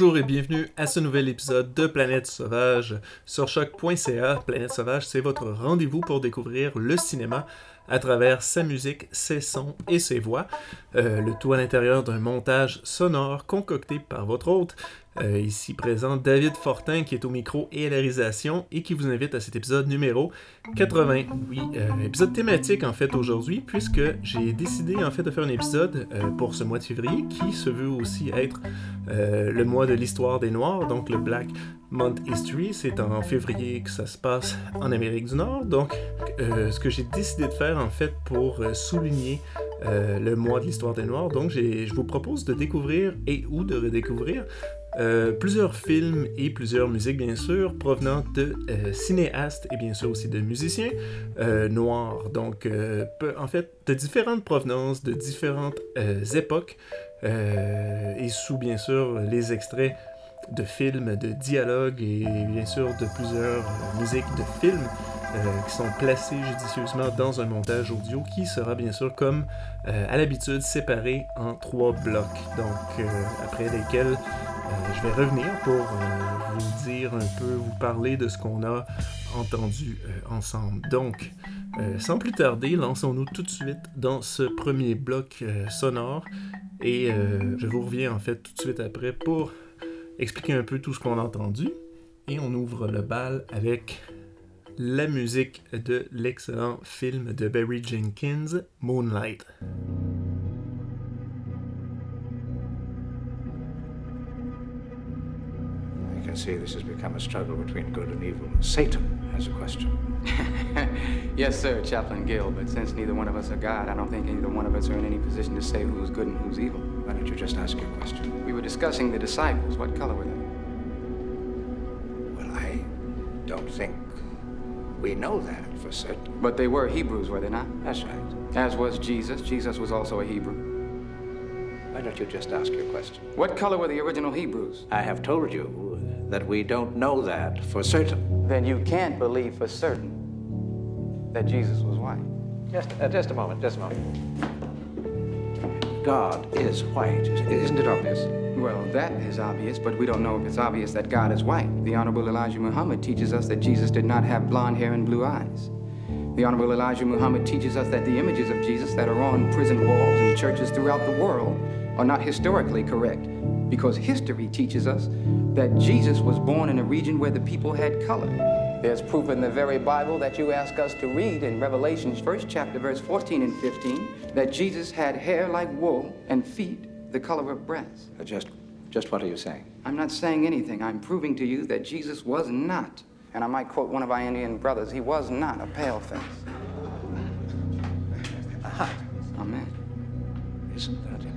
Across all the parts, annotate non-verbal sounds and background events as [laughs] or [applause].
Bonjour et bienvenue à ce nouvel épisode de Planète Sauvage sur choc.ca. Planète Sauvage, c'est votre rendez-vous pour découvrir le cinéma à travers sa musique, ses sons et ses voix. Euh, le tout à l'intérieur d'un montage sonore concocté par votre hôte, euh, ici présent David Fortin qui est au micro et à la réalisation et qui vous invite à cet épisode numéro 80. Oui, euh, épisode thématique en fait aujourd'hui puisque j'ai décidé en fait de faire un épisode euh, pour ce mois de février qui se veut aussi être le mois de l'histoire des Noirs, donc le Black Month History. C'est en février que ça se passe en Amérique du Nord. Donc ce que j'ai décidé de faire en fait pour souligner le mois de l'histoire des Noirs. Donc, je vous propose de découvrir et ou de redécouvrir euh, plusieurs films et plusieurs musiques, bien sûr, provenant de euh, cinéastes et bien sûr aussi de musiciens euh, noirs. Donc, en fait, de différentes provenances, de différentes époques, et sous, bien sûr, les extraits de films, de dialogues et bien sûr de plusieurs musiques de films qui sont placées judicieusement dans un montage audio qui sera bien sûr comme à l'habitude séparé en trois blocs. Donc après lesquels je vais revenir pour euh, vous dire un peu, vous parler de ce qu'on a entendu euh, ensemble. Donc, sans plus tarder, lançons-nous tout de suite dans ce premier bloc sonore et je vous reviens en fait tout de suite après pour expliquer un peu tout ce qu'on a entendu et on ouvre le bal avec la musique de l'excellent film de Barry Jenkins, Moonlight. Can see this has become a struggle between good and evil. Satan has a question. [laughs] yes, sir, Chaplain Gill, but since neither one of us are God, I don't think either one of us are in any position to say who's good and who's evil. Why don't you just ask your question? We were discussing the disciples. What color were they? Well, I don't think we know that for certain. But they were Hebrews, were they not? That's right. As was Jesus. Jesus was also a Hebrew. Why don't you just ask your question? What color were the original Hebrews? I have told you that we don't know that for certain. Then you can't believe for certain that Jesus was white. Just, uh, just a moment, just a moment. God is white. Isn't it obvious? Well, that is obvious, but we don't know if it's obvious that God is white. The Honorable Elijah Muhammad teaches us that Jesus did not have blonde hair and blue eyes. The Honorable Elijah Muhammad teaches us that the images of Jesus that are on prison walls and churches throughout the world are not historically correct because history teaches us that Jesus was born in a region where the people had color. There's proof in the very Bible that you ask us to read in Revelation's first chapter, verse 14 and 15, that Jesus had hair like wool and feet the color of brass. Uh, just, just what are you saying? I'm not saying anything. I'm proving to you that Jesus was not, and I might quote one of our Indian brothers, he was not a pale face. [laughs] Amen. Isn't that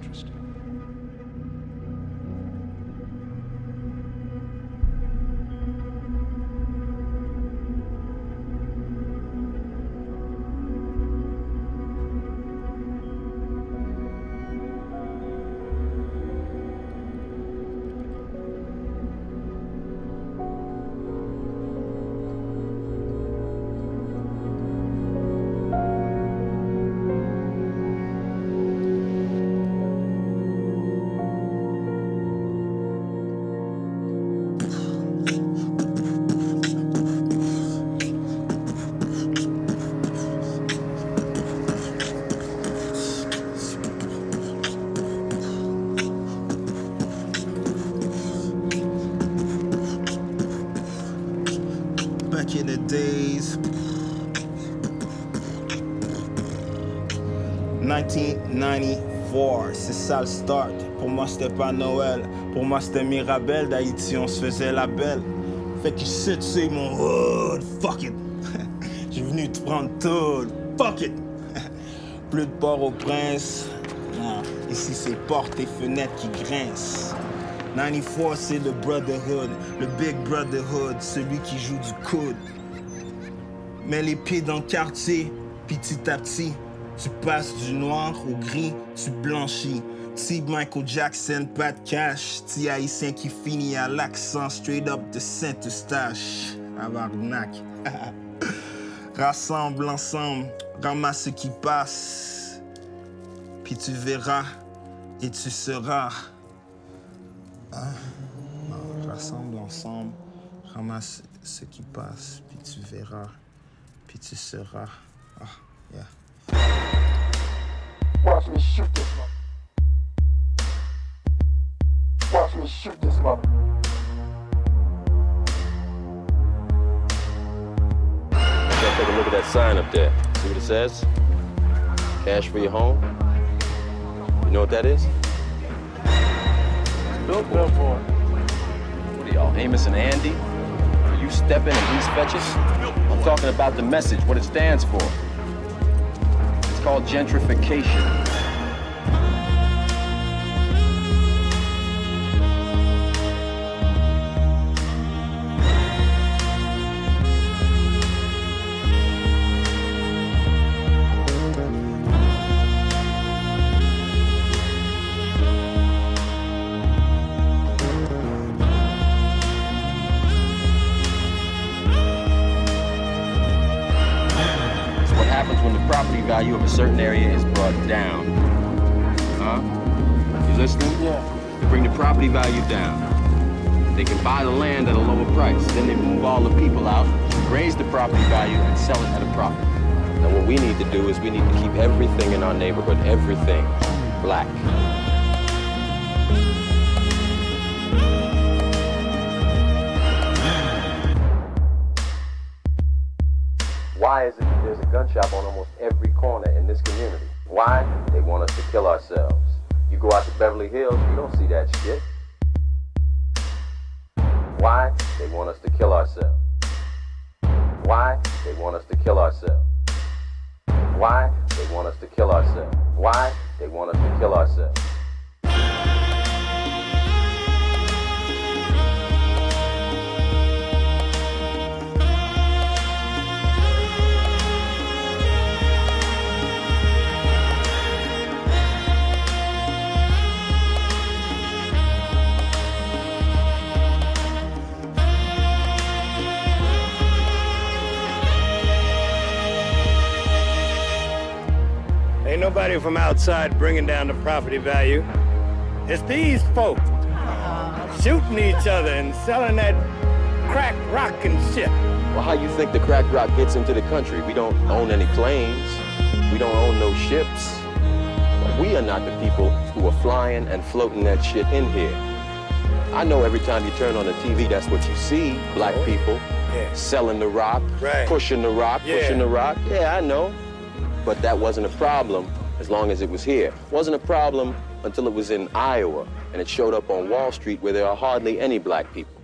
1994, c'est ça le start. Pour moi, c'était pas Noël. Pour moi, c'était Mirabel. D'Haïti, on se faisait la belle. Fait que je sais, mon hood. Fuck it. [laughs] J'ai venu te prendre tout. Fuck it. [laughs] Plus de port au prince. Non, ici, c'est portes et fenêtres qui grincent. 94, c'est le Brotherhood, le Big Brotherhood, celui qui joue du coude. Mets les pieds dans le quartier, petit à petit, tu passes du noir au gris, tu blanchis. T. Michael Jackson, pas de cash. T. haïtien qui finit à l'accent, straight up de Saint-Eustache. Abarnac. [laughs] Rassemble ensemble, ramasse ce qui passe. Puis tu verras et tu seras. Hein? rassemble ensemble, ramasse ce qui passe, puis tu verras, puis tu seras. Ah, yeah. Watch me shoot this mother. Watch me shoot this mother. Now take a look at that sign up there. See what it says? Cash for your home. You know what that is? Bill Billboard. What are y'all, Amos and Andy? Are you stepping and he's fetching? I'm talking about the message, what it stands for. Called gentrification. Property value of a certain area is brought down. Huh? You listening? Yeah. They bring the property value down. They can buy the land at a lower price. Then they move all the people out, raise the property value, and sell it at a profit. Now, what we need to do is we need to keep everything in our neighborhood, everything, black. Why is it that there's a gun shop on almost every corner in this community? Why? They want us to kill ourselves. You go out to Beverly Hills, you don't see that shit. Why? They want us to kill ourselves. Why? They want us to kill ourselves. Why? They want us to kill ourselves. Why? They want us to kill ourselves. Nobody from outside bringing down the property value. It's these folk shooting each other and selling that crack rock and shit. Well, how you think the crack rock gets into the country? We don't own any planes. We don't own no ships. We are not the people who are flying and floating that shit in here. I know every time you turn on the TV, that's what you see. Black oh, people Yeah. selling the rock, Right. pushing the rock, Yeah. pushing the rock. Yeah, I know. But that wasn't a problem as long as it was here. Wasn't a problem until it was in Iowa and it showed up on Wall Street where there are hardly any black people.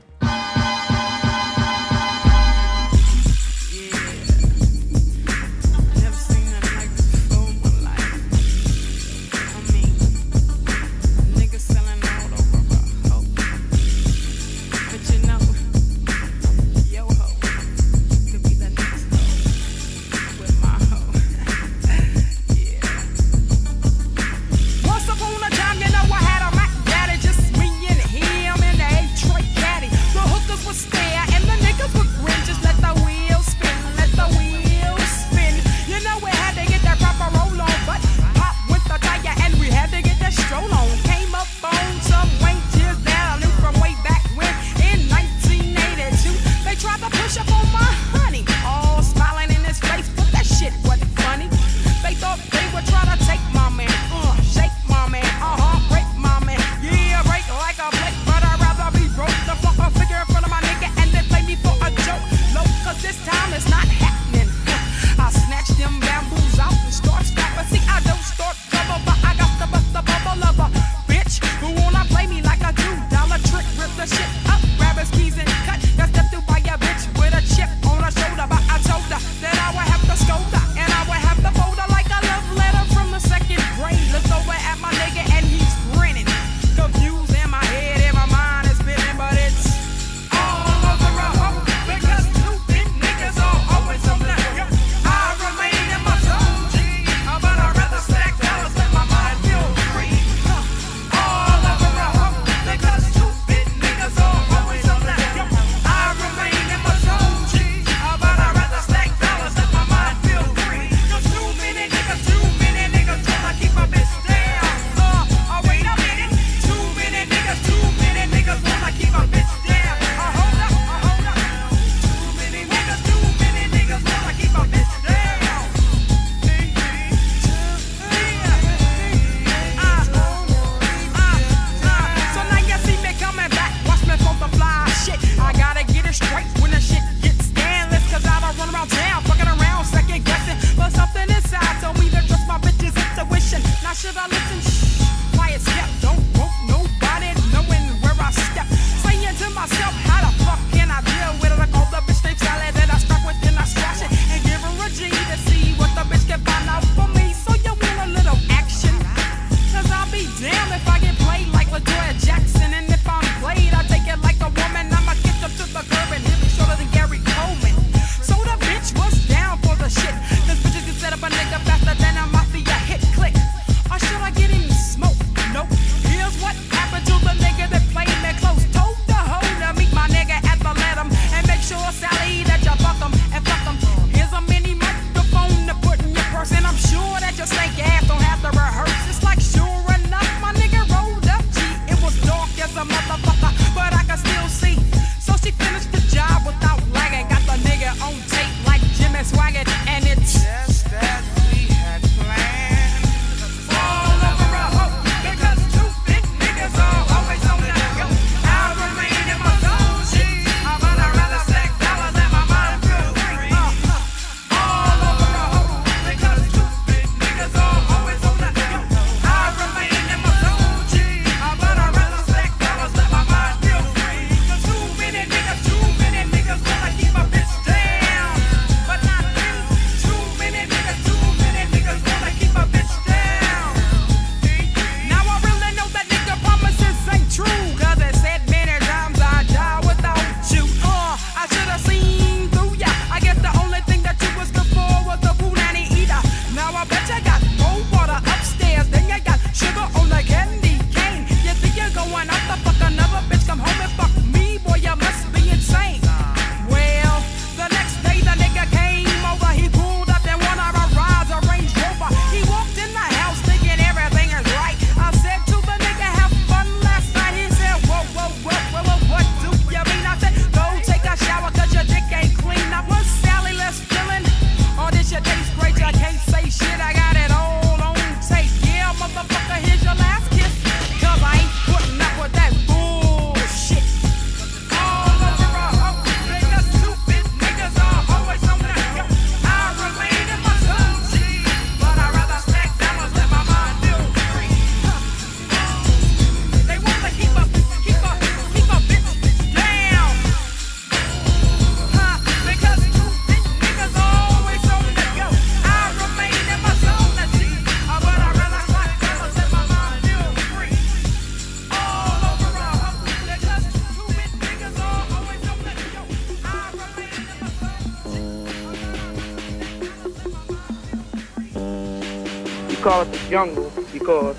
Jungle because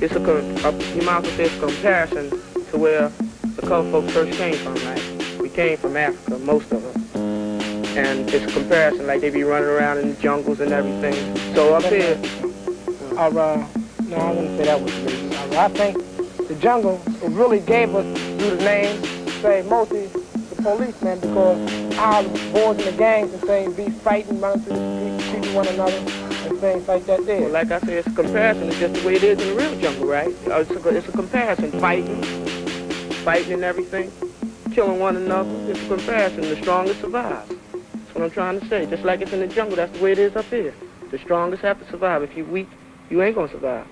it's a, a you might as well say comparison to where the colored folks first came from, right? We came from Africa, most of us. And it's a comparison, like they be running around in the jungles and everything. So up here, Uh, no, I wouldn't say that was. Uh, I think the jungle, it really gave us the name, say mostly the policemen because our boys in the gangs and things be fighting, running through the streets, shooting one another things like that there. well, like I said, it's a comparison. It's just the way it is in the real jungle, right? Uh, It's a, it's a comparison, fighting, fighting and everything, killing one another. It's a comparison. The strongest survive. That's what I'm trying to say. Just like it's in the jungle, that's the way it is up here. The strongest have to survive. If you're weak, you ain't gonna survive.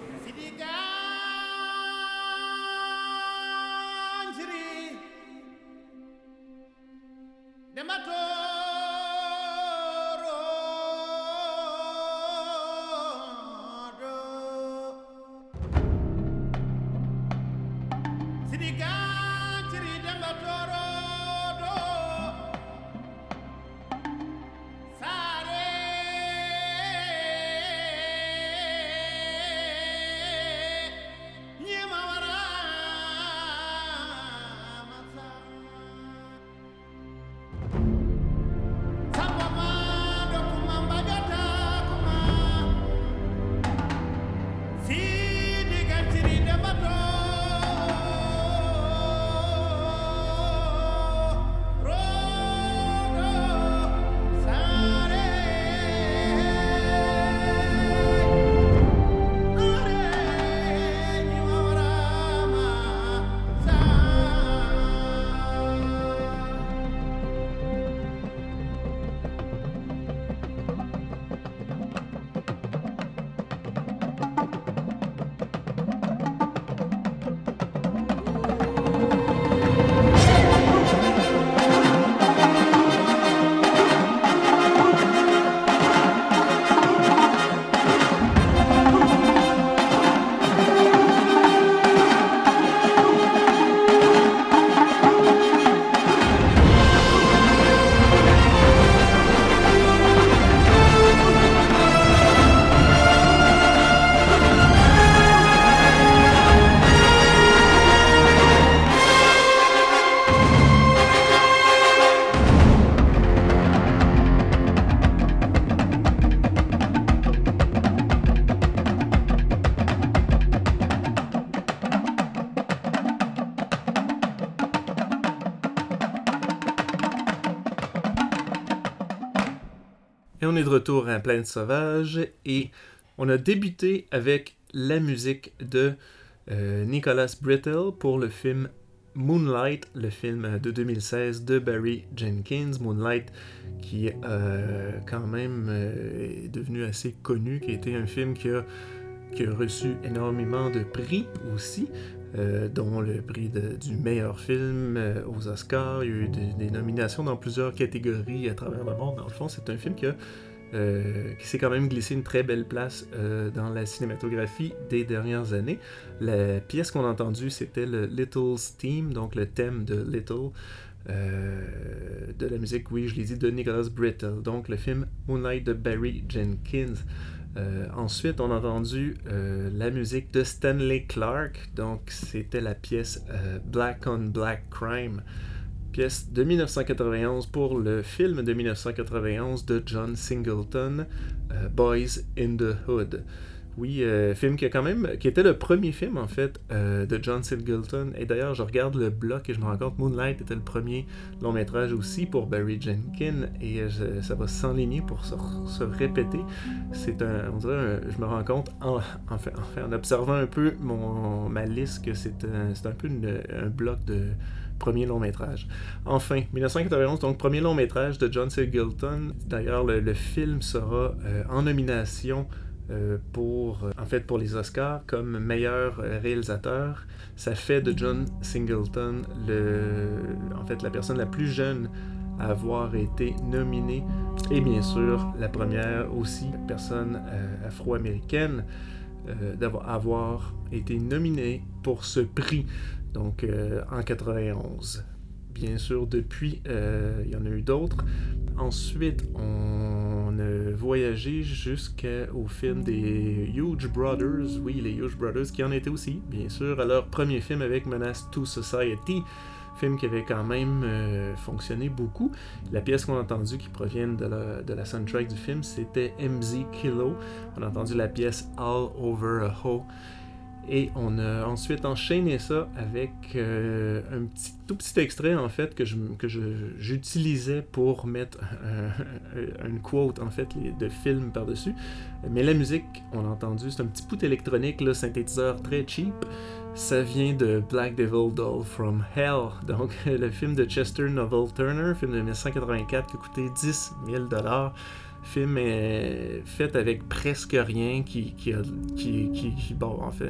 De retour à Plaine Sauvage et on a débuté avec la musique de euh, Nicholas Brittle pour le film Moonlight, le film de 2016 de Barry Jenkins. Moonlight qui euh, quand même euh, devenu assez connu, qui a été un film qui a, qui a reçu énormément de prix aussi. Euh, dont le prix de- du meilleur film euh, aux Oscars. Il y a eu des, des nominations dans plusieurs catégories à travers le monde. Dans le fond, c'est un film qui, a, euh, qui s'est quand même glissé une très belle place euh, dans la cinématographie des dernières années. La pièce qu'on a entendue, c'était le Little's Theme, donc le thème de Little. euh, de la musique, oui, je l'ai dit, de Nicholas Brittle. Donc le film Moonlight de Barry Jenkins. Ensuite, on a entendu la musique de Stanley Clark, donc c'était la pièce Black on Black Crime, pièce de 1991 pour le film de 1991 de John Singleton, euh, Boys in the Hood. Oui, euh, film qui a quand même, qui était le premier film en fait euh, de John Singleton. Et d'ailleurs, je regarde le bloc et je me rends compte Moonlight était le premier long métrage aussi pour Barry Jenkins et ça va s'enligner pour se, répéter. C'est un, on dirait, un- je me rends compte en, en, en observant un peu mon, ma liste que c'est un, un peu un bloc de premier long métrage. Enfin, 1991, donc premier long métrage de John Singleton. D'ailleurs, le, film sera euh, en nomination euh, pour, euh, en fait, pour les Oscars comme meilleur réalisateur. Ça fait de John Singleton le, en fait, la personne la plus jeune à avoir été nominée et bien sûr la première aussi personne afro-américaine d'avoir avoir été nominée pour ce prix donc euh, en 91 bien sûr depuis euh, il y en a eu d'autres ensuite on a voyager jusqu'au film des Huge Brothers, oui, les Huge Brothers, qui en étaient aussi, bien sûr, à leur premier film avec Menace to Society, film qui avait quand même euh, fonctionné beaucoup. La pièce qu'on a entendue qui provient de la, de la soundtrack du film, c'était MZ Kilo. On a entendu la pièce All Over a Hoe. Et on a ensuite enchaîné ça avec euh, un tout petit extrait en fait que j'utilisais pour mettre un- [laughs] une quote en fait de film par-dessus. Mais la musique, on l'a entendu, c'est un petit bout électronique, là, synthétiseur très cheap. Ça vient de Black Devil Doll from Hell, donc [laughs] le film de Chester Novel Turner, film de 1984 qui a coûté 10 000 Film euh, fait avec presque rien, qui, qui, qui, qui- bon, enfin,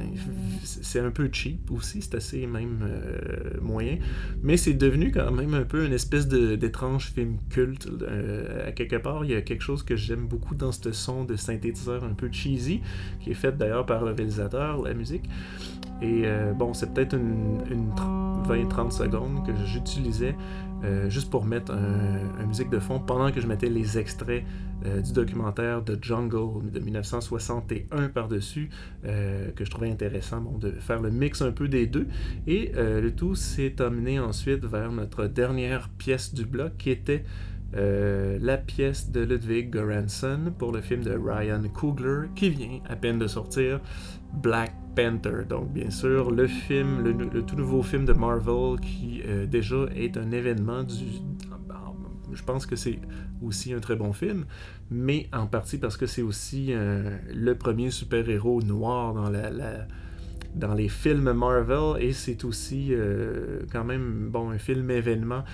c'est un peu cheap aussi, c'est assez même euh, moyen, mais c'est devenu quand même un peu une espèce d'étrange film culte. euh, à quelque part, il y a quelque chose que j'aime beaucoup dans ce son de synthétiseur un peu cheesy, qui est fait d'ailleurs par le réalisateur, la musique. Et euh, bon, c'est peut-être une, une tr- 20-30 secondes que j'utilisais euh, juste pour mettre un, musique de fond pendant que je mettais les extraits euh, du documentaire The Jungle de 1961 par-dessus, euh, que je trouvais intéressant bon, de faire le mix un peu des deux. Et le tout s'est amené ensuite vers notre dernière pièce du bloc qui était la pièce de Ludwig Göransson pour le film de Ryan Coogler qui vient à peine de sortir, Black Donc bien sûr le film, le, tout nouveau film de Marvel qui euh, déjà est un événement du... Je pense que c'est aussi un très bon film, mais en partie parce que c'est aussi euh, le premier super-héros noir dans la- dans les films Marvel et c'est aussi euh, quand même bon un film événement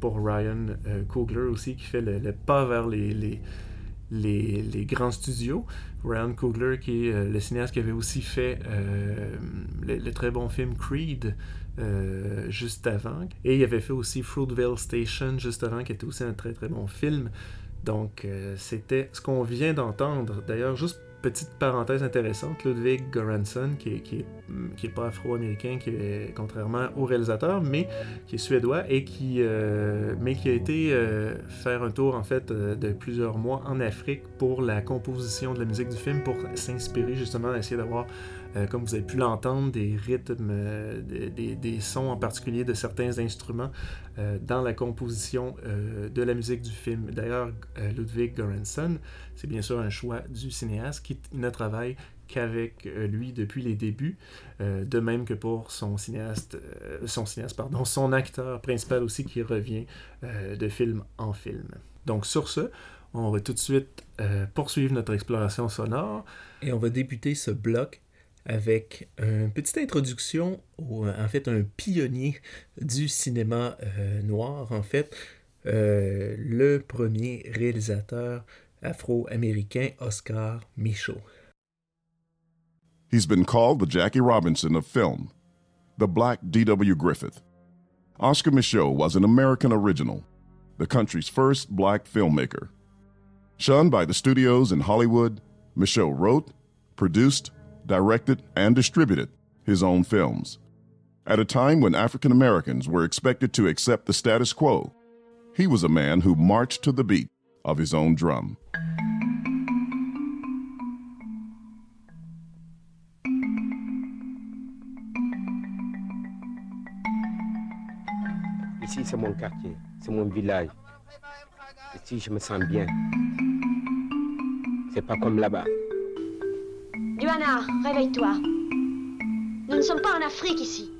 pour Ryan Coogler aussi qui fait le, pas vers les, les, les grands studios. Ryan Coogler qui est euh, le cinéaste qui avait aussi fait euh, le, très bon film Creed euh, juste avant et il avait fait aussi Fruitvale Station juste avant qui était aussi un très très bon film. Donc c'était ce qu'on vient d'entendre. D'ailleurs juste petite parenthèse intéressante, Ludwig Göransson, qui qui est, qui est pas afro-américain, qui est contrairement au réalisateur, mais qui est suédois et qui, euh, mais qui a été euh, faire un tour en fait euh, de plusieurs mois en Afrique pour la composition de la musique du film, pour s'inspirer justement, essayer d'avoir comme vous avez pu l'entendre, des rythmes, des, des- sons en particulier de certains instruments dans la composition de la musique du film. D'ailleurs, Ludwig Göransson, c'est bien sûr un choix du cinéaste qui ne travaille qu'avec euh, lui depuis les débuts, euh, de même que pour son cinéaste, euh, son cinéaste, pardon, son acteur principal aussi qui revient de film en film. Donc sur ce, on va tout de suite poursuivre notre exploration sonore et on va débuter ce bloc avec une petite introduction, au, en fait un pionnier du cinéma noir, en fait, le premier réalisateur afro-américain, Oscar Michaud. He's been called the Jackie Robinson of film, the black D.W. Griffith. Oscar Michaud was an American original, the country's first black filmmaker. Shunned by the studios in Hollywood, Michaud wrote, produced, directed, and distributed his own films. At a time when African Americans were expected to accept the status quo, he was a man who marched to the beat of his own drum. Ici, c'est mon quartier, c'est mon village. Ici, je me sens bien. C'est pas comme là-bas. Luana, réveille-toi. Nous ne sommes pas en Afrique ici.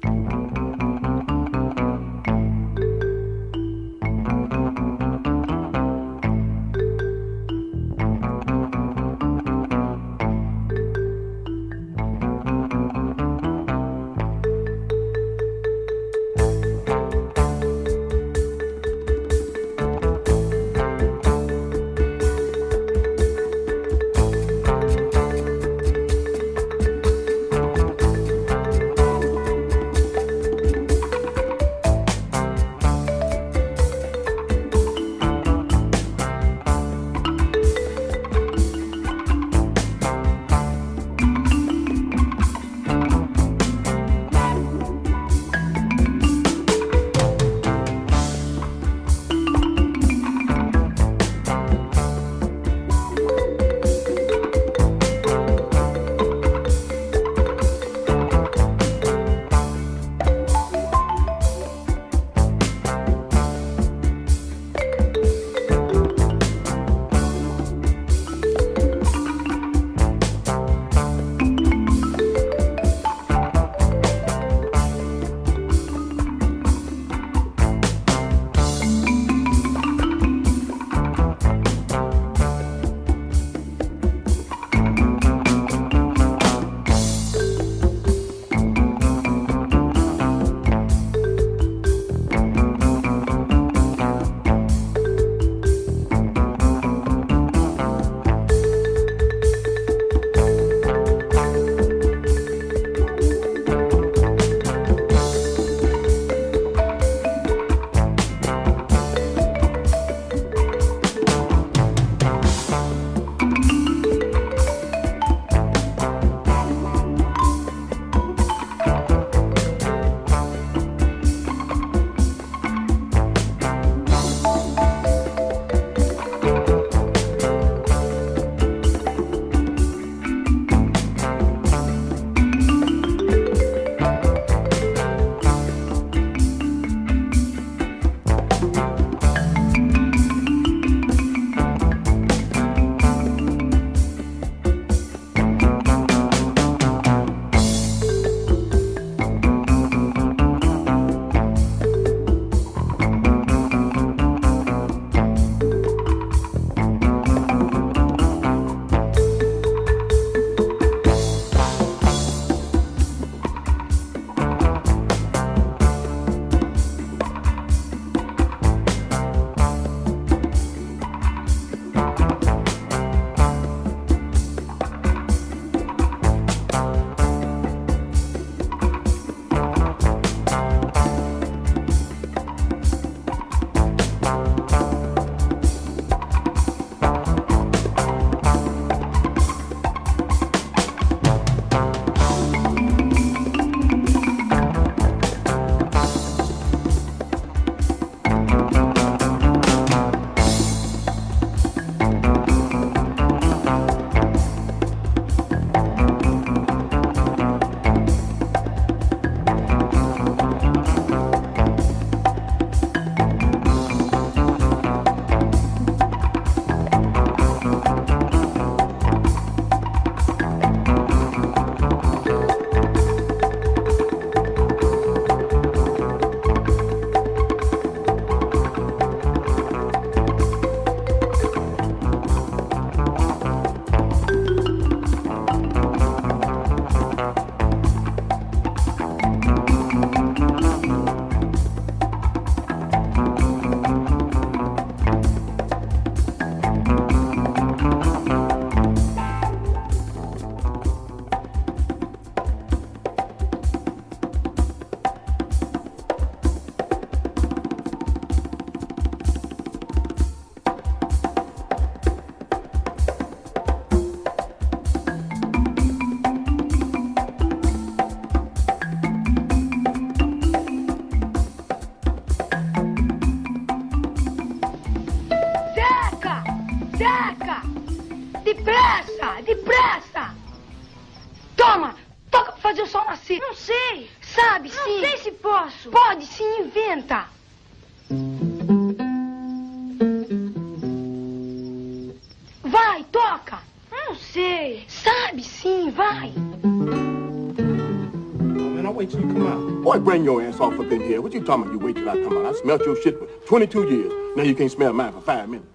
Come out. I smelt your shit for 22 years. Now you can't smell mine for five minutes.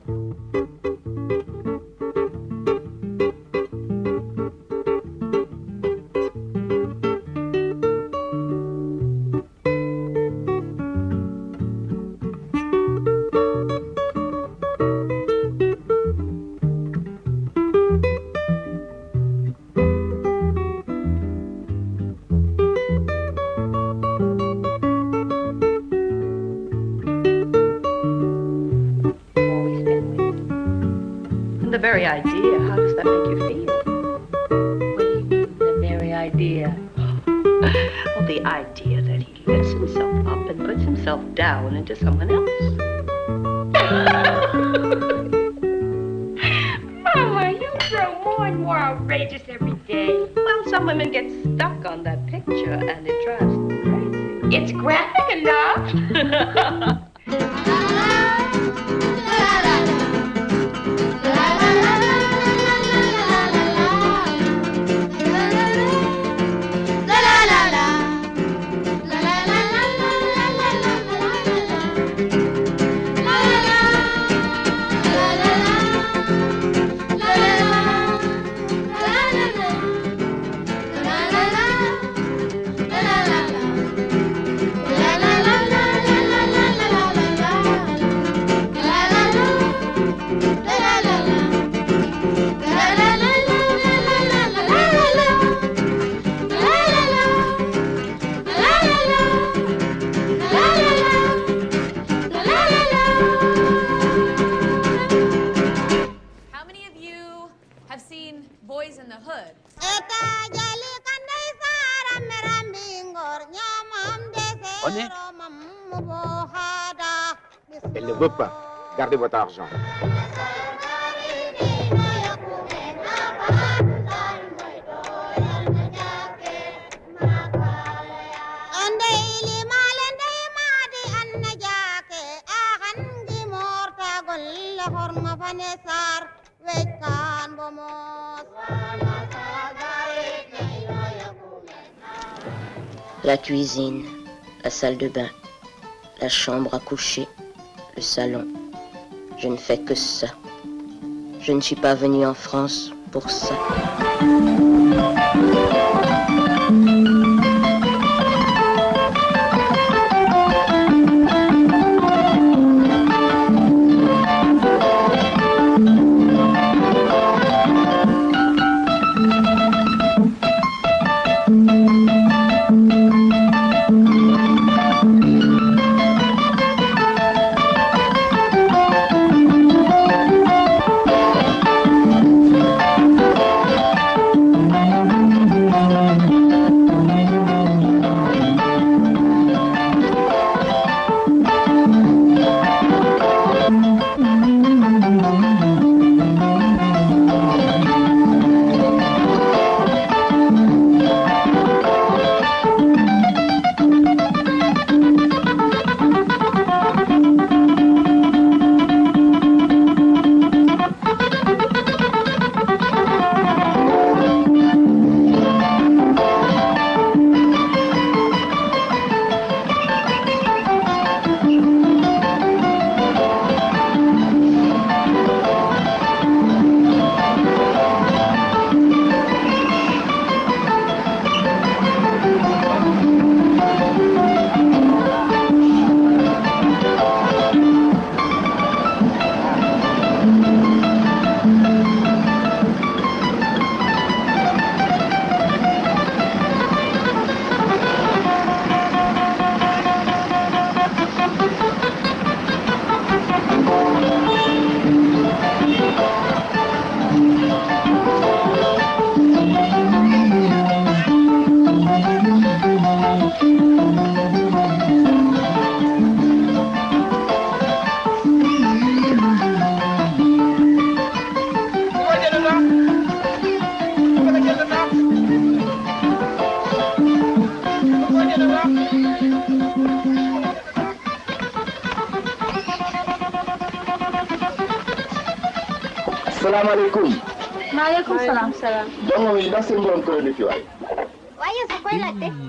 Idea. Well, the idea that he lifts himself up and puts himself down into someone else. [laughs] Mama, you grow more and more outrageous every day. Well, some women get stuck on that picture and it drives them crazy. It's graphic enough. [laughs] Votre argent. La cuisine, la salle de bain, la chambre à coucher, le salon. Je ne fais que ça. Je ne suis pas venue en France pour ça.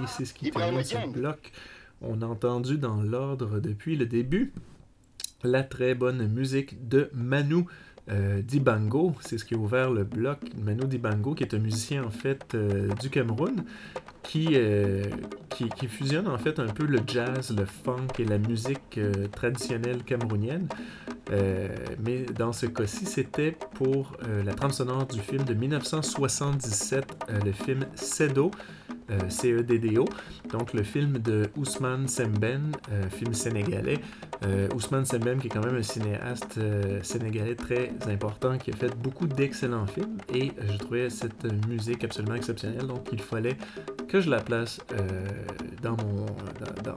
C'est ce qui termine ce bloc. On a entendu dans l'ordre depuis le début la très bonne musique de Manu euh, Dibango. C'est ce qui a ouvert le bloc. Manu Dibango, qui est un musicien en fait euh, du Cameroun, qui, euh, qui, qui fusionne en fait un peu le jazz, le funk et la musique traditionnelle camerounienne. Mais dans ce cas-ci, c'était pour la trame sonore du film de 1977, euh, le film Cedo, euh, C-E-D-D-O, donc le film de Ousmane Semben, euh, film sénégalais. Euh, Ousmane Semben, qui est quand même un cinéaste sénégalais très important, qui a fait beaucoup d'excellents films, et je trouvais cette musique absolument exceptionnelle, donc il fallait que je la place dans, mon,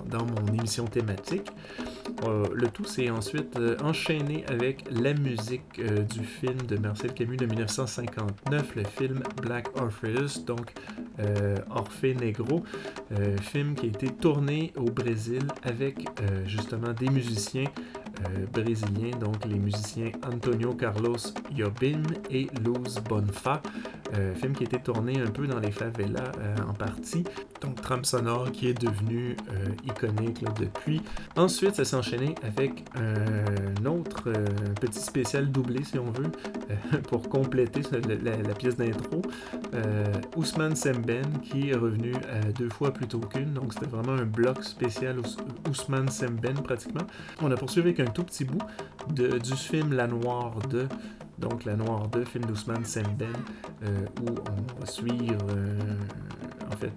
dans, mon émission thématique. Le tout s'est ensuite enchaîné avec la musique du film de Marcel Camus de 1959, le film Black Orpheus, donc Orphée Negro, euh, film qui a été tourné au Brésil avec euh, justement des musiciens euh, brésiliens, donc les musiciens Antonio Carlos Jobim et Luz Bonfa. Film qui a été tourné un peu dans les favelas en partie. Donc trame sonore qui est devenue iconique depuis. Ensuite, ça s'est enchaîné avec un autre petit spécial doublé, si on veut, [laughs] pour compléter la, pièce d'intro. Ousmane Semben, qui revenu euh, deux fois plutôt qu'une. Donc c'était vraiment un bloc spécial Ous- Ousmane Semben pratiquement. On a poursuivi avec un tout petit bout de, du film La Noire 2. Donc La Noire 2, film d'Ousmane Semben, euh, où on va suivre euh, en fait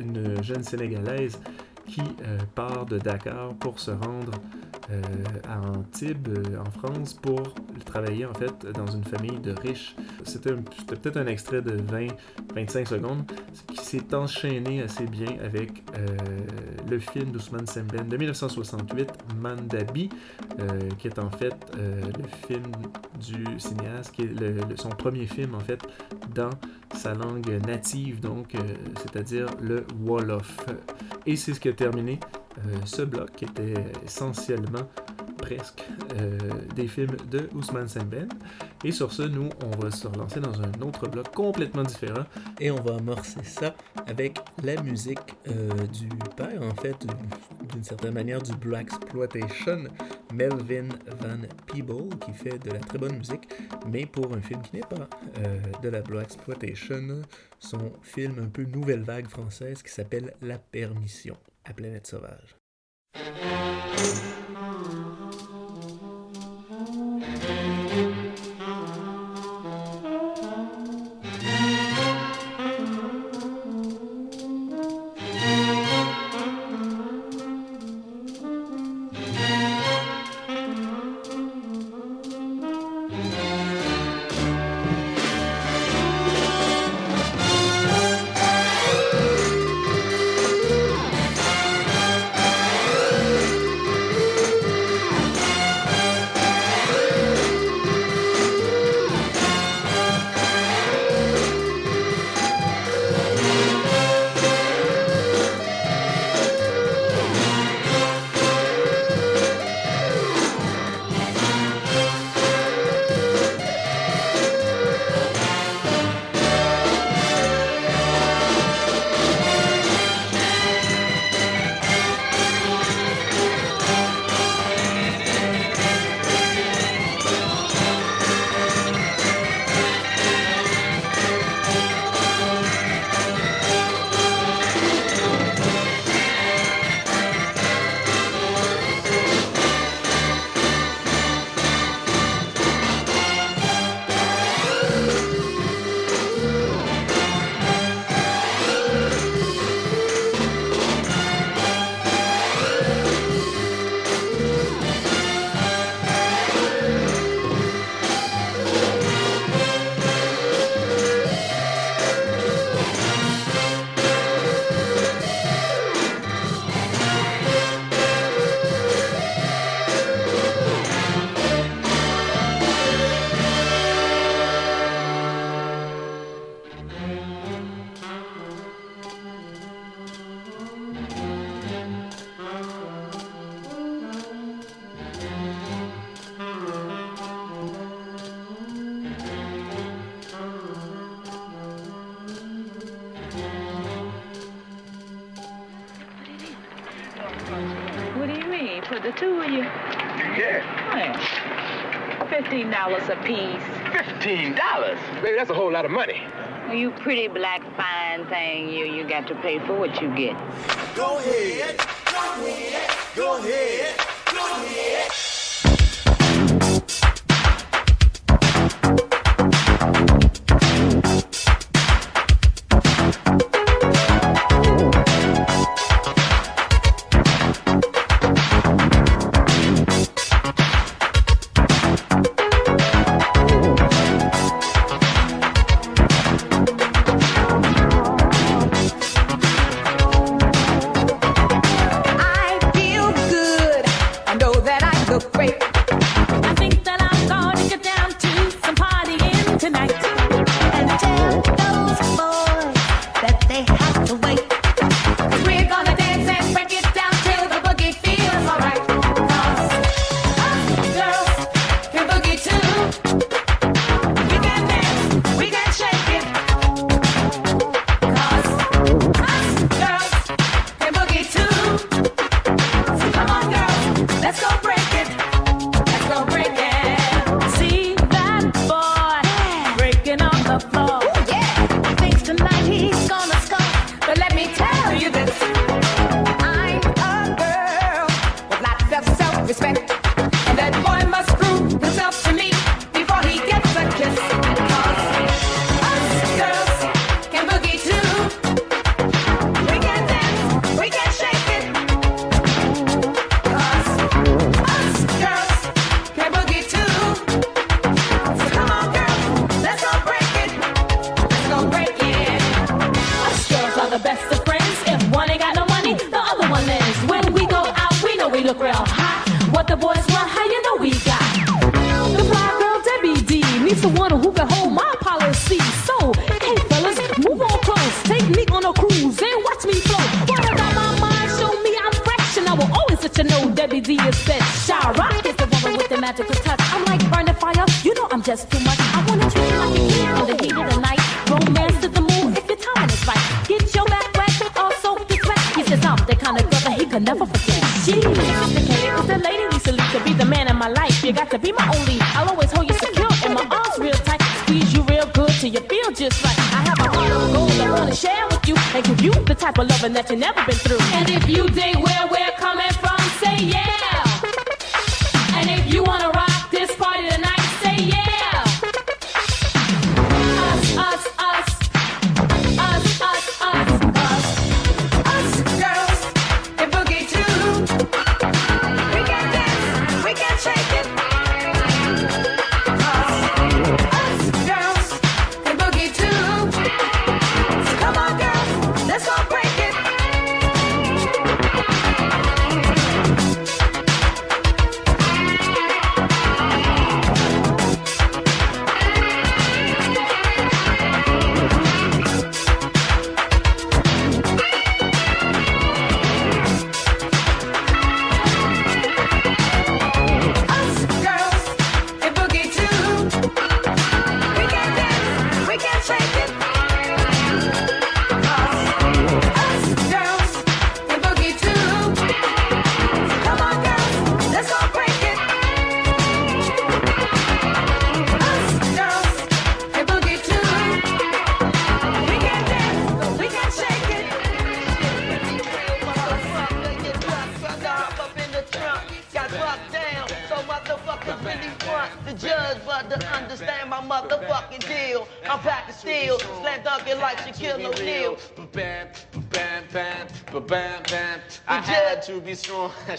une jeune Sénégalaise qui euh, part de Dakar pour se rendre euh, à Antibes, euh, en France, pour travailler en fait dans une famille de riches. C'était peut-être un extrait de 20-25 secondes qui s'est enchaîné assez bien avec le film d'Ousmane Semben de 1968, Mandabi, qui est en fait le film du cinéaste, qui est son premier film en fait dans sa langue native, donc c'est-à-dire le Wolof. Et c'est ce qui a terminé euh, ce bloc qui était essentiellement presque euh, des films de Ousmane Semben. Et sur ce, nous, on va se relancer dans un autre bloc complètement différent et on va amorcer ça avec la musique euh, du père, en fait, du- d'une certaine manière du Black Exploitation, Melvin Van Peeble, qui fait de la très bonne musique, mais pour un film qui n'est pas euh, de la Black Exploitation, son film un peu nouvelle vague française qui s'appelle La Permission à Planète Sauvage. $15 a piece. $15? Baby, that's a whole lot of money. You pretty black fine thing, you. You got to pay for what you get. Go ahead. Go ahead. Go ahead. That nothing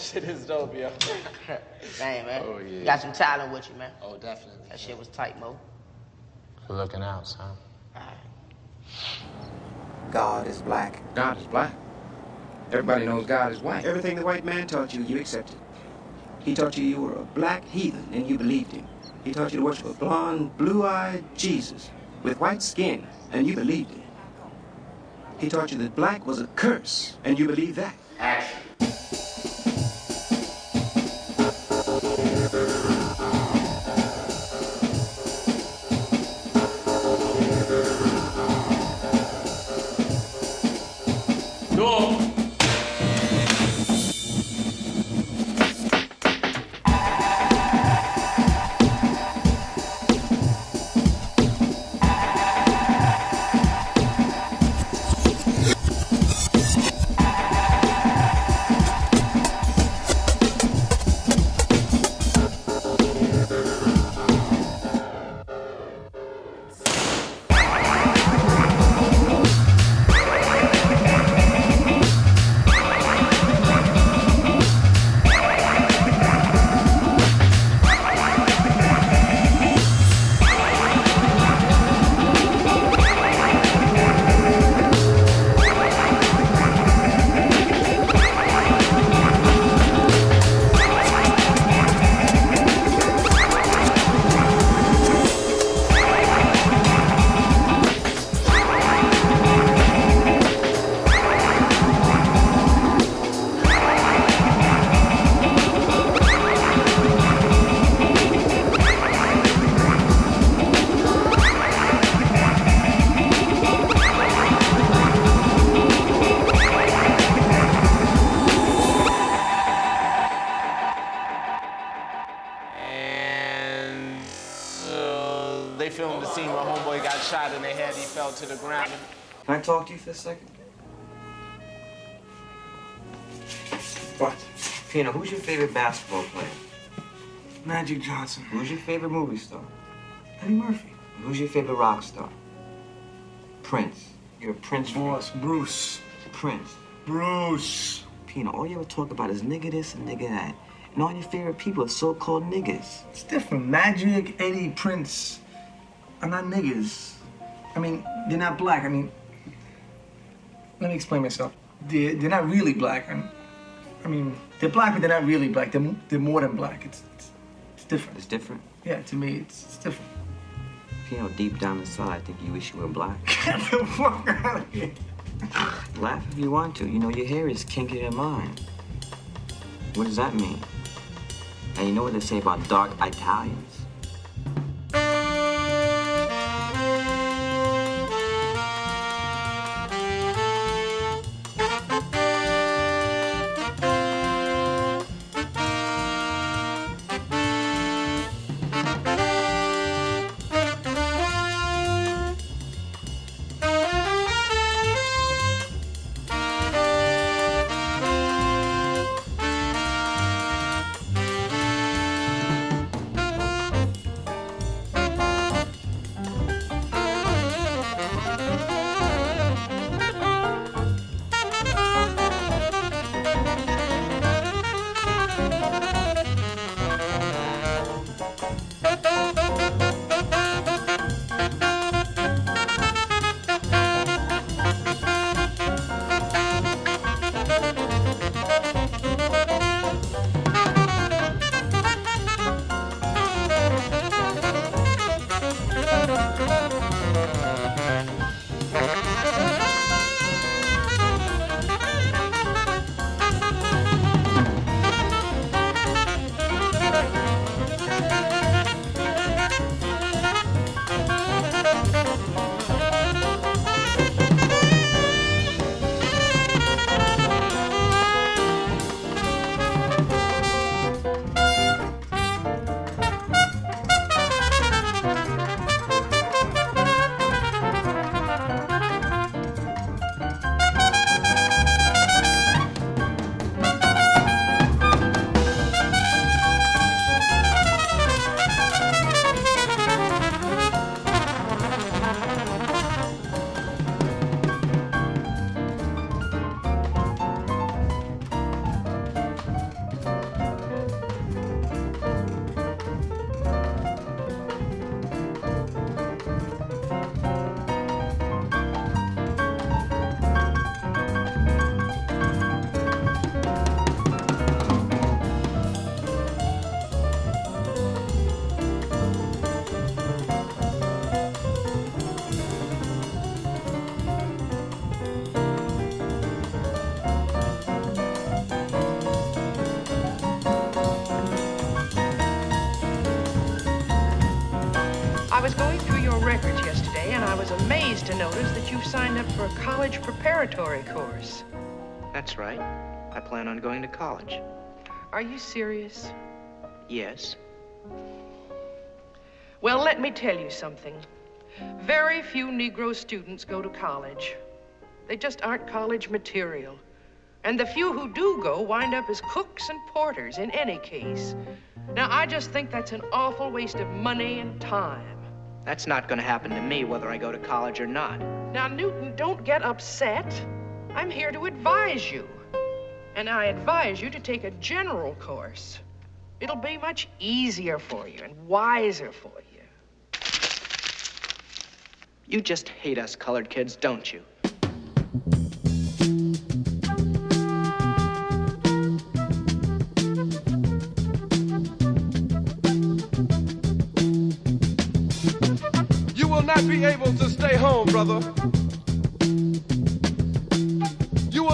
shit is dope, yo. [laughs] Dang, man. Oh, yeah. Got some talent with you, man. Oh, definitely. That man. shit was tight, Mo. Good looking out, son. All right. God is black. God is black. Everybody knows God is white. Everything the white man taught you, you accepted. He taught you you were a black heathen, and you believed him. He taught you to worship a blond, blue-eyed Jesus with white skin, and you believed him. He taught you that black was a curse, and you believed that. Action. Talk to you for a second? What? Pino, who's your favorite basketball player? Magic Johnson. Who's your favorite movie star? Eddie Murphy. Who's your favorite rock star? Prince. You're a Prince fan. Boss, Bruce. Prince. Bruce. Pino, all you ever talk about is nigga this and nigga that. And all your favorite people are so-called niggas. It's different. Magic, Eddie, Prince are not niggas. I mean, they're not black. I mean, let me explain myself. They're, they're not really black. I mean, I mean, they're black, but they're not really black. They're, they're more than black. It's, it's, it's different. It's different. Yeah, to me, it's, it's different. Pino, deep down inside, I think you wish you were black. [laughs] Get the fuck out of here. Laugh if you want to. You know, your hair is kinkier than mine. What does that mean? And you know what they say about dark Italians? Plan on going to college. Are you serious? Yes. Well, let me tell you something. Very few Negro students go to college. They just aren't college material. And the few who do go wind up as cooks and porters in any case. Now, I just think that's an awful waste of money and time. That's not going to happen to me whether I go to college or not. Now, Newton, don't get upset. I'm here to advise you. And I advise you to take a general course. It'll be much easier for you and wiser for you. You just hate us colored kids, don't you? You will not be able to stay home, brother.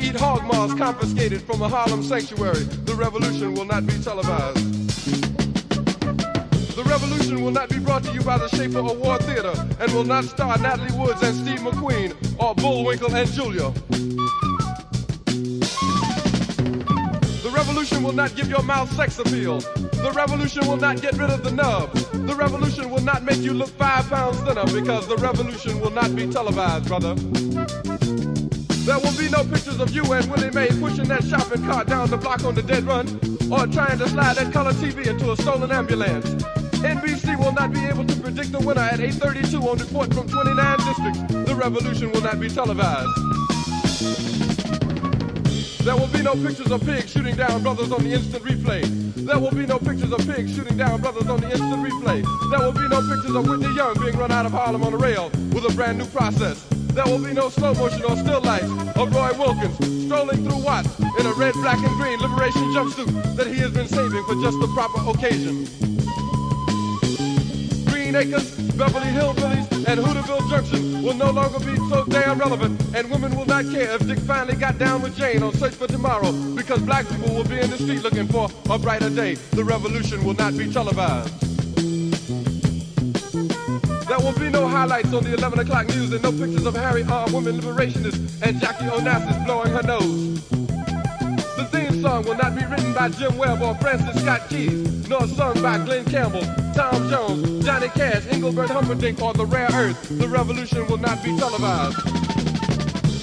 eat hog maws confiscated from a Harlem sanctuary. The revolution will not be televised. The revolution will not be brought to you by the Schaefer Award Theater and will not star Natalie Woods and Steve McQueen or Bullwinkle and Julia. The revolution will not give your mouth sex appeal. The revolution will not get rid of the nub. The revolution will not make you look five pounds thinner because the revolution will not be televised, brother. There will be no pictures of you and Willie Mae pushing that shopping cart down the block on the dead run or trying to slide that color TV into a stolen ambulance. NBC will not be able to predict the winner at 8.32 on report from 29 districts. The revolution will not be televised. There will be no pictures of pigs shooting down brothers on the instant replay. There will be no pictures of pigs shooting down brothers on the instant replay. There will be no pictures of Whitney Young being run out of Harlem on a rail with a brand new process. There will be no slow motion or still lights of Roy Wilkins strolling through Watts in a red, black, and green liberation jumpsuit that he has been saving for just the proper occasion. Green Acres, Beverly Hillbillies, and Hooterville Junction will no longer be so damn relevant, and women will not care if Dick finally got down with Jane on Search for Tomorrow, because black people will be in the street looking for a brighter day. The revolution will not be televised. There will be no highlights on the 11 o'clock news and no pictures of Harry armed women liberationists and Jackie Onassis blowing her nose. The theme song will not be written by Jim Webb or Francis Scott Keys, nor sung by Glenn Campbell, Tom Jones, Johnny Cash, Engelbert Humperdinck, or The Rare Earth. The revolution will not be televised.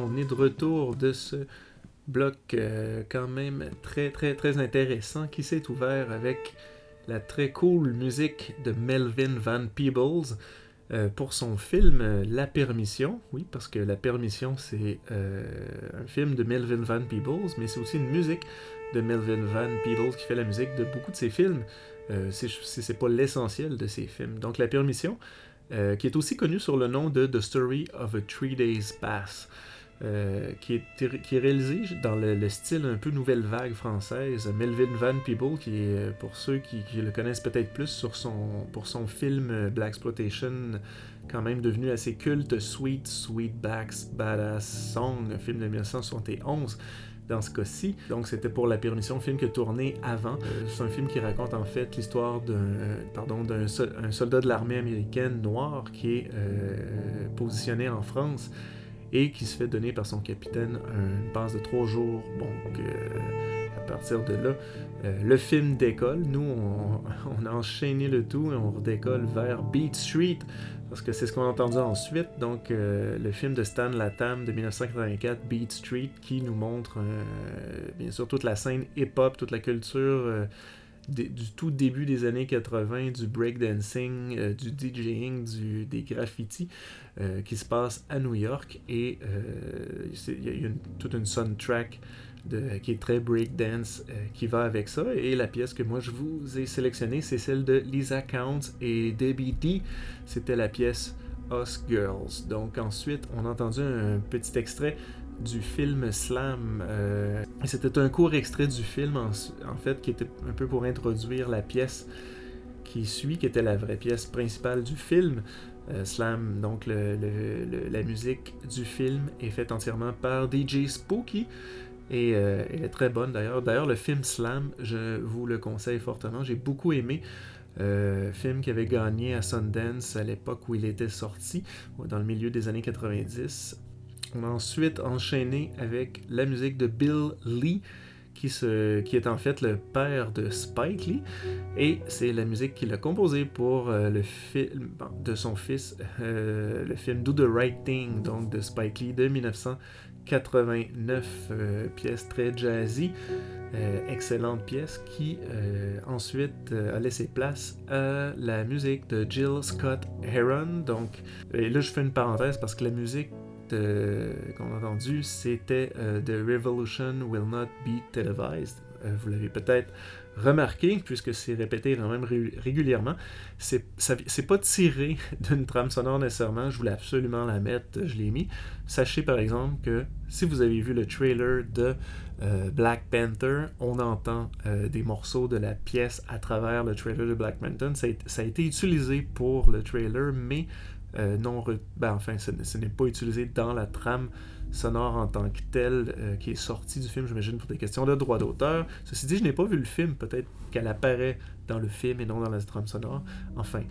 On est de retour de ce bloc euh, quand même très très très intéressant qui s'est ouvert avec la très cool musique de Melvin Van Peebles euh, pour son film euh, La Permission. Oui, parce que La Permission c'est un film de Melvin Van Peebles, mais c'est aussi une musique de Melvin Van Peebles qui fait la musique de beaucoup de ses films. C'est- pas l'essentiel de ses films. Donc La Permission, qui est aussi connu sur le nom de The Story of a Three Days Pass. Euh, qui, est, réalisé dans le, le style un peu nouvelle vague française. Melvin Van Peebles, qui est, euh, pour ceux qui, le connaissent peut-être plus sur son, pour son film euh, Black Exploitation, quand même devenu assez culte, Sweet, Sweet Backs, Badass Song, film de 1971 dans ce cas-ci. Donc c'était pour la permission, film qui a tourné avant. C'est un film qui raconte en fait l'histoire d'un pardon d'un sol- un soldat de l'armée américaine noir qui est positionné en France et qui se fait donner par son capitaine une passe de trois jours. Donc euh, à partir de là, euh, le film décolle. Nous, on, [laughs] on a enchaîné le tout et on redécolle vers Beat Street parce que c'est ce qu'on a entendu ensuite. Donc, euh, le film de Stan Latam de 1984, Beat Street, qui nous montre bien sûr toute la scène hip-hop, toute la culture du tout début des années 80, du breakdancing, euh, du DJing, du, des graffitis euh, qui se passe à New York. Et euh, il y a une- toute une soundtrack de, qui est très breakdance qui va avec ça. Et la pièce que moi je vous ai sélectionnée, c'est celle de Lisa Counts et Debbie D. C'était la pièce Us Girls. Donc ensuite, on a entendu un petit extrait du film Slam. euh, C'était un court extrait du film, en, fait, qui était un peu pour introduire la pièce qui suit, qui était la vraie pièce principale du film. Euh, Slam, donc la musique du film est faite entièrement par DJ Spooky. Et euh, elle est très bonne d'ailleurs. D'ailleurs, le film Slam, je vous le conseille fortement. J'ai beaucoup aimé. Euh, film qui avait gagné à Sundance à l'époque où il était sorti, dans le milieu des années 90. On a ensuite enchaîné avec la musique de Bill Lee, qui, se, qui est en fait le père de Spike Lee. Et c'est la musique qu'il a composée pour euh, le film de son fils, euh, le film Do the Right Thing, donc de Spike Lee de 1989, euh, pièce très jazzy. Excellente pièce qui ensuite a laissé place à la musique de Jill Scott Heron. Donc, et là je fais une parenthèse parce que la musique de- qu'on a entendue c'était euh, The Revolution Will Not Be Televised. Euh, vous l'avez peut-être remarqué puisque c'est répété quand même ré- régulièrement. C'est pas tiré [laughs] d'une trame sonore nécessairement. Je voulais absolument la mettre, je l'ai mis. Sachez par exemple que si vous avez vu le trailer de euh, Black Panther, on entend euh, des morceaux de la pièce à travers le trailer de Black Panther. Ça a été utilisé pour le trailer, mais euh, non, ben, enfin, ce, n'est pas utilisé dans la trame sonore en tant que telle euh, qui est sortie du film, j'imagine, pour des questions de droit d'auteur. Ceci dit, je n'ai pas vu le film, peut-être qu'elle apparaît dans le film et non dans la trame sonore. Enfin,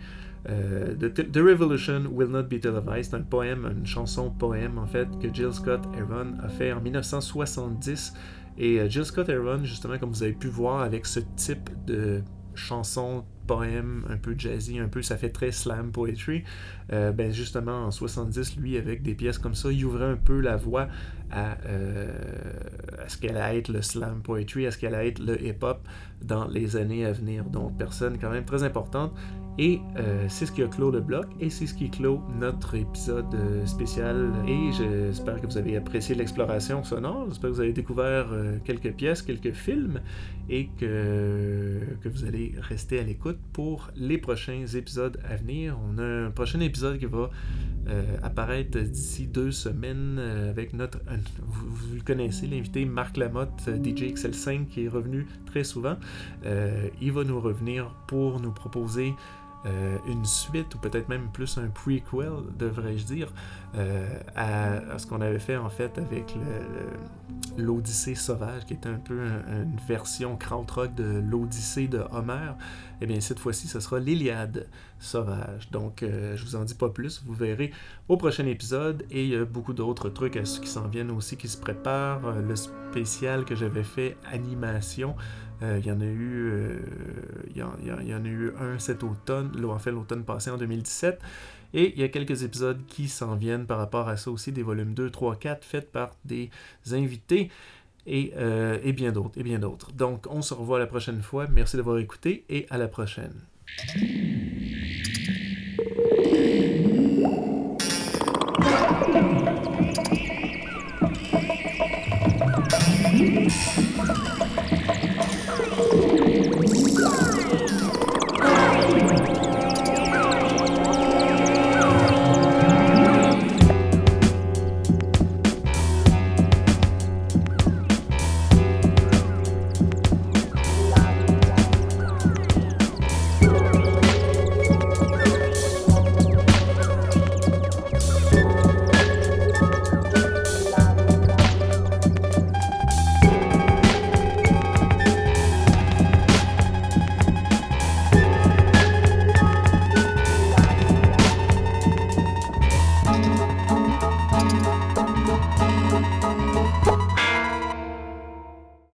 euh, The, The Revolution Will Not Be Televised, un poème, une chanson poème en fait que Jill Scott Heron a fait en 1970. Et Jill Scott Heron, justement, comme vous avez pu voir avec ce type de chanson poème un peu jazzy, un peu ça fait très slam poetry. Euh, ben justement en 70, lui avec des pièces comme ça, il ouvrait un peu la voie à, euh, à ce qu'elle allait être le slam poetry, à ce qu'elle allait être le hip-hop dans les années à venir. Donc personne quand même très importante. Et euh, c'est ce qui a clos le bloc et c'est ce qui clôt notre épisode euh, spécial. Et j'espère que vous avez apprécié l'exploration sonore. J'espère que vous avez découvert euh, quelques pièces, quelques films et que, que vous allez rester à l'écoute pour les prochains épisodes à venir. On a un prochain épisode qui va apparaître d'ici deux semaines avec notre, vous, vous le connaissez, l'invité Marc Lamotte, DJ XL5 qui est revenu très souvent. Euh, il va nous revenir pour nous proposer euh, une suite ou peut-être même plus un prequel, devrais-je dire, euh, à, ce qu'on avait fait en fait avec l'Odyssée sauvage, qui était un peu un- une version krautrock de l'Odyssée de Homer. Et bien cette fois-ci, ce sera l'Iliade sauvage. Donc euh, je vous en dis pas plus, vous verrez au prochain épisode et il y a beaucoup d'autres trucs à ce qui s'en viennent aussi qui se préparent. Le spécial que j'avais fait animation. Euh, il y en a eu, euh, il y en, a eu un cet automne, en fait l'automne passé en 2017. Et il y a quelques épisodes qui s'en viennent par rapport à ça aussi, des volumes 2, 3, 4 faits par des invités et, euh, et bien d'autres, et bien d'autres. Donc on se revoit la prochaine fois. Merci d'avoir écouté et à la prochaine.